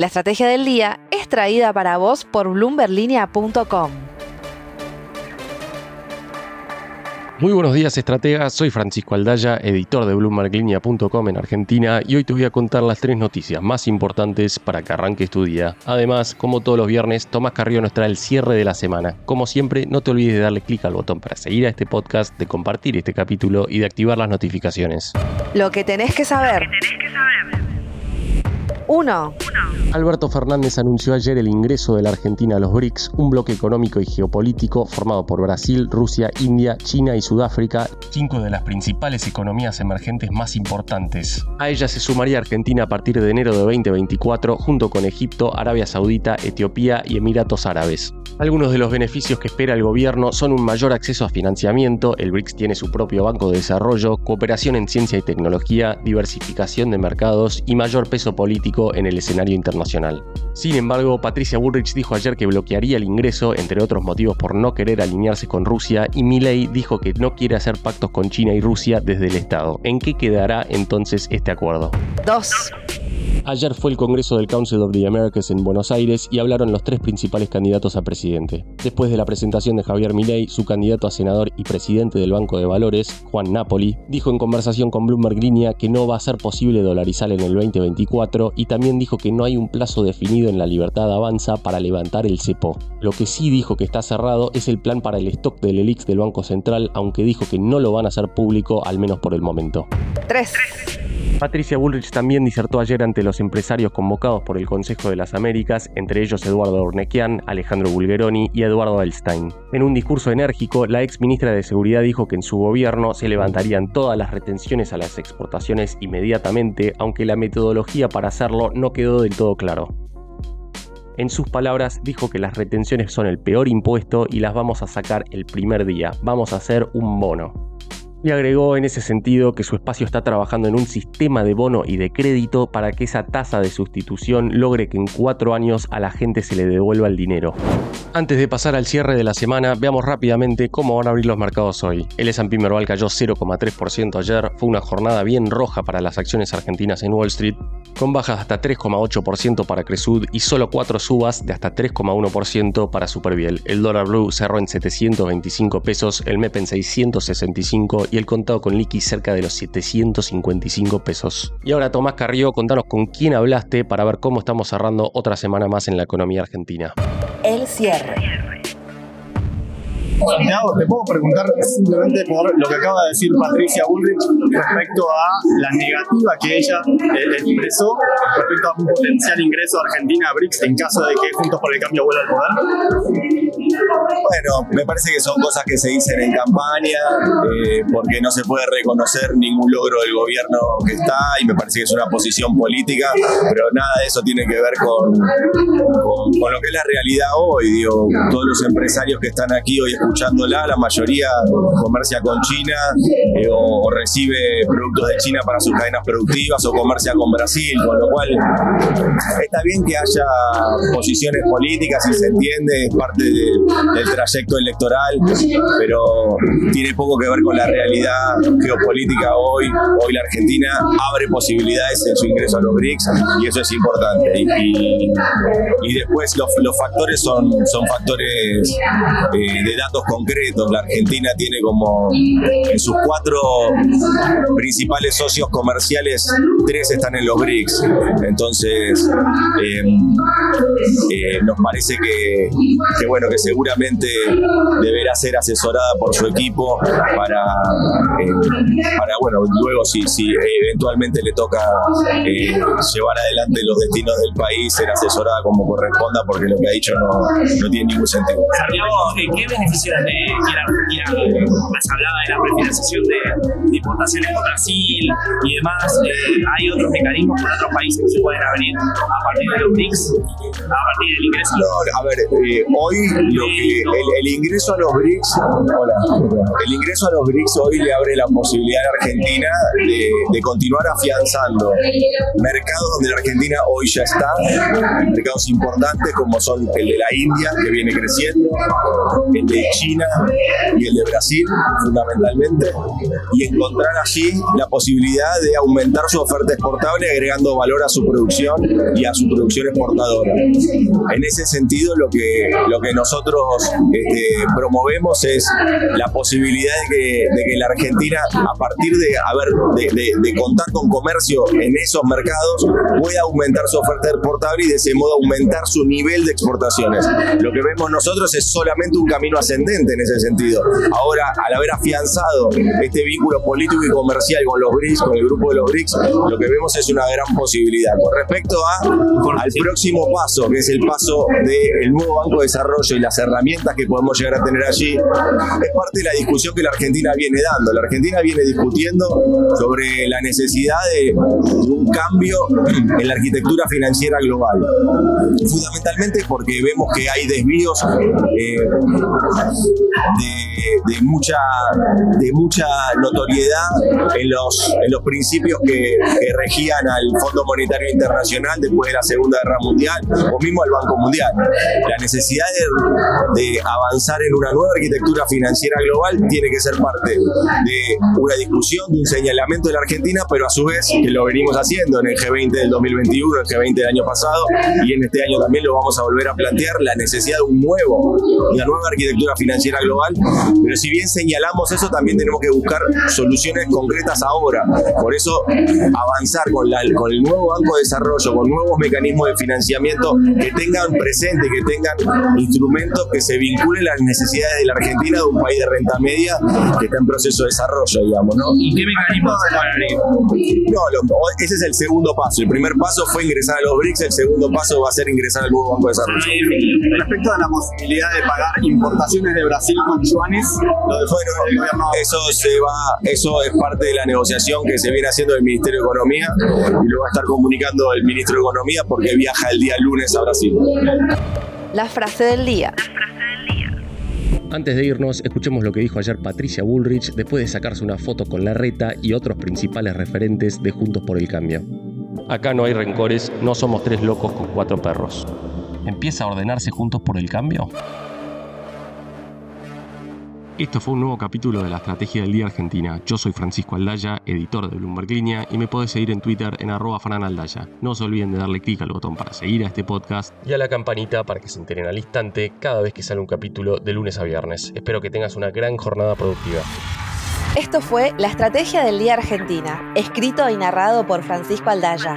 La estrategia del día es traída para vos por bloomberlinia.com. Muy buenos días, estrategas. Soy Francisco Aldaya, editor de BloombergLinea.com en Argentina, y hoy te voy a contar las tres noticias más importantes para que arranques tu día. Además, como todos los viernes, Tomás Carrillo nos trae el cierre de la semana. Como siempre, no te olvides de darle clic al botón para seguir a este podcast, de compartir este capítulo y de activar las notificaciones. Lo que tenés que saber. 1. Alberto Fernández anunció ayer el ingreso de la Argentina a los BRICS, un bloque económico y geopolítico formado por Brasil, Rusia, India, China y Sudáfrica, cinco de las principales economías emergentes más importantes. A ella se sumaría Argentina a partir de enero de 2024, junto con Egipto, Arabia Saudita, Etiopía y Emiratos Árabes. Algunos de los beneficios que espera el gobierno son un mayor acceso a financiamiento, el BRICS tiene su propio banco de desarrollo, cooperación en ciencia y tecnología, diversificación de mercados y mayor peso político en el escenario internacional. Sin embargo, Patricia Bullrich dijo ayer que bloquearía el ingreso, entre otros motivos por no querer alinearse con Rusia, y Milley dijo que no quiere hacer pactos con China y Rusia desde el Estado. ¿En qué quedará entonces este acuerdo? 2. Ayer fue el Congreso del Council of the Americas en Buenos Aires y hablaron los tres principales candidatos a presidente. Después de la presentación de Javier Milei, su candidato a senador y presidente del Banco de Valores, Juan Napoli, dijo en conversación con Bloomberg Línea que no va a ser posible dolarizar en el 2024 y también dijo que no hay un plazo definido en la libertad avanza para levantar el cepo. Lo que sí dijo que está cerrado es el plan para el stock del ELIX del Banco Central, aunque dijo que no lo van a hacer público al menos por el momento. 3. Patricia Bullrich también disertó ayer ante los empresarios convocados por el Consejo de las Américas, entre ellos Eduardo Ornequian, Alejandro Bulgeroni y Eduardo Elstein. En un discurso enérgico, la ex ministra de Seguridad dijo que en su gobierno se levantarían todas las retenciones a las exportaciones inmediatamente, aunque la metodología para hacerlo no quedó del todo claro. En sus palabras dijo que las retenciones son el peor impuesto y las vamos a sacar el primer día, vamos a hacer un bono y agregó en ese sentido que su espacio está trabajando en un sistema de bono y de crédito para que esa tasa de sustitución logre que en cuatro años a la gente se le devuelva el dinero. Antes de pasar al cierre de la semana, veamos rápidamente cómo van a abrir los mercados hoy. El S&P Merval cayó 0,3% ayer, fue una jornada bien roja para las acciones argentinas en Wall Street, con bajas hasta 3,8% para Cresud y solo 4 subas de hasta 3,1% para Superbiel. El dólar blue cerró en 725 pesos, el MEP en 665 y el contado con liqui cerca de los 755 pesos. Y ahora Tomás Carrillo, contanos con quién hablaste para ver cómo estamos cerrando otra semana más en la economía argentina. El cierre. te puedo preguntar simplemente por lo que acaba de decir Patricia Bullrich respecto a la negativa que ella eh, expresó respecto a un potencial ingreso de Argentina a BRICS en caso de que Juntos por el Cambio vuelva al poder? Bueno, me parece que son cosas que se dicen en campaña, eh, porque no se puede reconocer ningún logro del gobierno que está y me parece que es una posición política, pero nada de eso tiene que ver con, con, lo que es la realidad hoy. Digo, todos los empresarios que están aquí hoy escuchándola, la mayoría comercia con China eh, o, o recibe productos de China para sus cadenas productivas o comercia con Brasil, con lo cual está bien que haya posiciones políticas y se entiende, es parte de- del trayecto electoral, pero tiene poco que ver con la realidad geopolítica hoy. Hoy la Argentina abre posibilidades en su ingreso a los BRICS y eso es importante. Y, después los, factores son, factores eh, de datos concretos. La Argentina tiene como en sus cuatro principales socios comerciales, tres están en los BRICS. Entonces, eh, eh, nos parece que, bueno, que seguramente deberá ser asesorada por su equipo para, eh, para bueno, luego si, si eventualmente le toca eh, llevar adelante los destinos del país, ser asesorada como corresponda, porque lo que ha dicho no, no tiene ningún sentido. Eh, ¿qué beneficios a Argentina? Has hablado de la refinanciación de, de importaciones con Brasil y demás. Eh, ¿Hay otros mecanismos con otros países que se pueden abrir a partir de los BRICS? A partir del ingreso. No, a ver, eh, hoy lo que el, el ingreso a los BRICS, hola, el ingreso a los BRICS hoy le abre la posibilidad a Argentina de, de continuar afianzando mercados donde la Argentina hoy ya está, mercados importantes como son el de la India, que viene creciendo, el de China y el de Brasil, fundamentalmente, y encontrar allí la posibilidad de aumentar su oferta exportable agregando valor a su producción y a su producción exportadora. En ese sentido, lo que, lo que nosotros este, promovemos es la posibilidad de que, de que la Argentina, a partir de, a ver, de, de contar con comercio en esos mercados, pueda aumentar su oferta exportable y de ese modo aumentar su nivel de exportaciones. Lo que vemos nosotros es solamente un camino ascendente en ese sentido. Ahora, al haber afianzado este vínculo político y comercial con los BRICS, con el grupo de los BRICS, lo que vemos es una gran posibilidad. Con respecto a, al próximo paso, que es el paso del nuevo Banco de Desarrollo y las herramientas que podemos llegar a tener allí, es parte de la discusión que la Argentina viene dando. La Argentina viene discutiendo sobre la necesidad de un cambio en la arquitectura financiera global. Fundamentalmente porque vemos que hay desvíos eh, de, mucha, de mucha notoriedad en los, en los principios que, regían al Fondo Monetario Internacional después de la Segunda Guerra Mundial o mismo al Banco Mundial. La necesidad de, de avanzar en una nueva arquitectura financiera global tiene que ser parte de una discusión, de un señalamiento de la Argentina, pero a su vez, que lo venimos haciendo en el G20 del 2021, el G20 del año pasado, y en este año también lo vamos a volver a plantear, la necesidad de un nuevo, una nueva arquitectura financiera global, pero si bien señalamos eso, también tenemos que buscar soluciones concretas ahora. Por eso, avanzar con, la, con el nuevo Banco de Desarrollo, con nuevos mecanismos de financiamiento que tengan presente, que tengan instrumentos que se vinculen a las necesidades de la Argentina, de un país de renta media que está en proceso de desarrollo, digamos, ¿no? ¿Y qué mecanismos No, ese es el segundo paso. El primer paso fue ingresar a los BRICS, el segundo paso va a ser ingresar al nuevo Banco de Desarrollo. Respecto a la posibilidad de pagar importaciones de Brasil con yuanes, bueno, eso se va, eso es parte de la negociación que se viene haciendo del Ministerio de Economía y lo va a estar comunicando el Ministro de Economía porque viaja el día lunes a Brasil. La frase del día. Antes de irnos, escuchemos lo que dijo ayer Patricia Bullrich después de sacarse una foto con la reta y otros principales referentes de Juntos por el Cambio. Acá no hay rencores, no somos tres locos con cuatro perros. ¿Empieza a ordenarse Juntos por el Cambio? Esto fue un nuevo capítulo de la Estrategia del Día Argentina. Yo soy Francisco Aldaya, editor de Bloomberg Línea, y me podés seguir en Twitter en arroba franaldaya. No se olviden de darle clic al botón para seguir a este podcast y a la campanita para que se enteren al instante cada vez que sale un capítulo de lunes a viernes. Espero que tengas una gran jornada productiva. Esto fue La Estrategia del Día Argentina, escrito y narrado por Francisco Aldaya.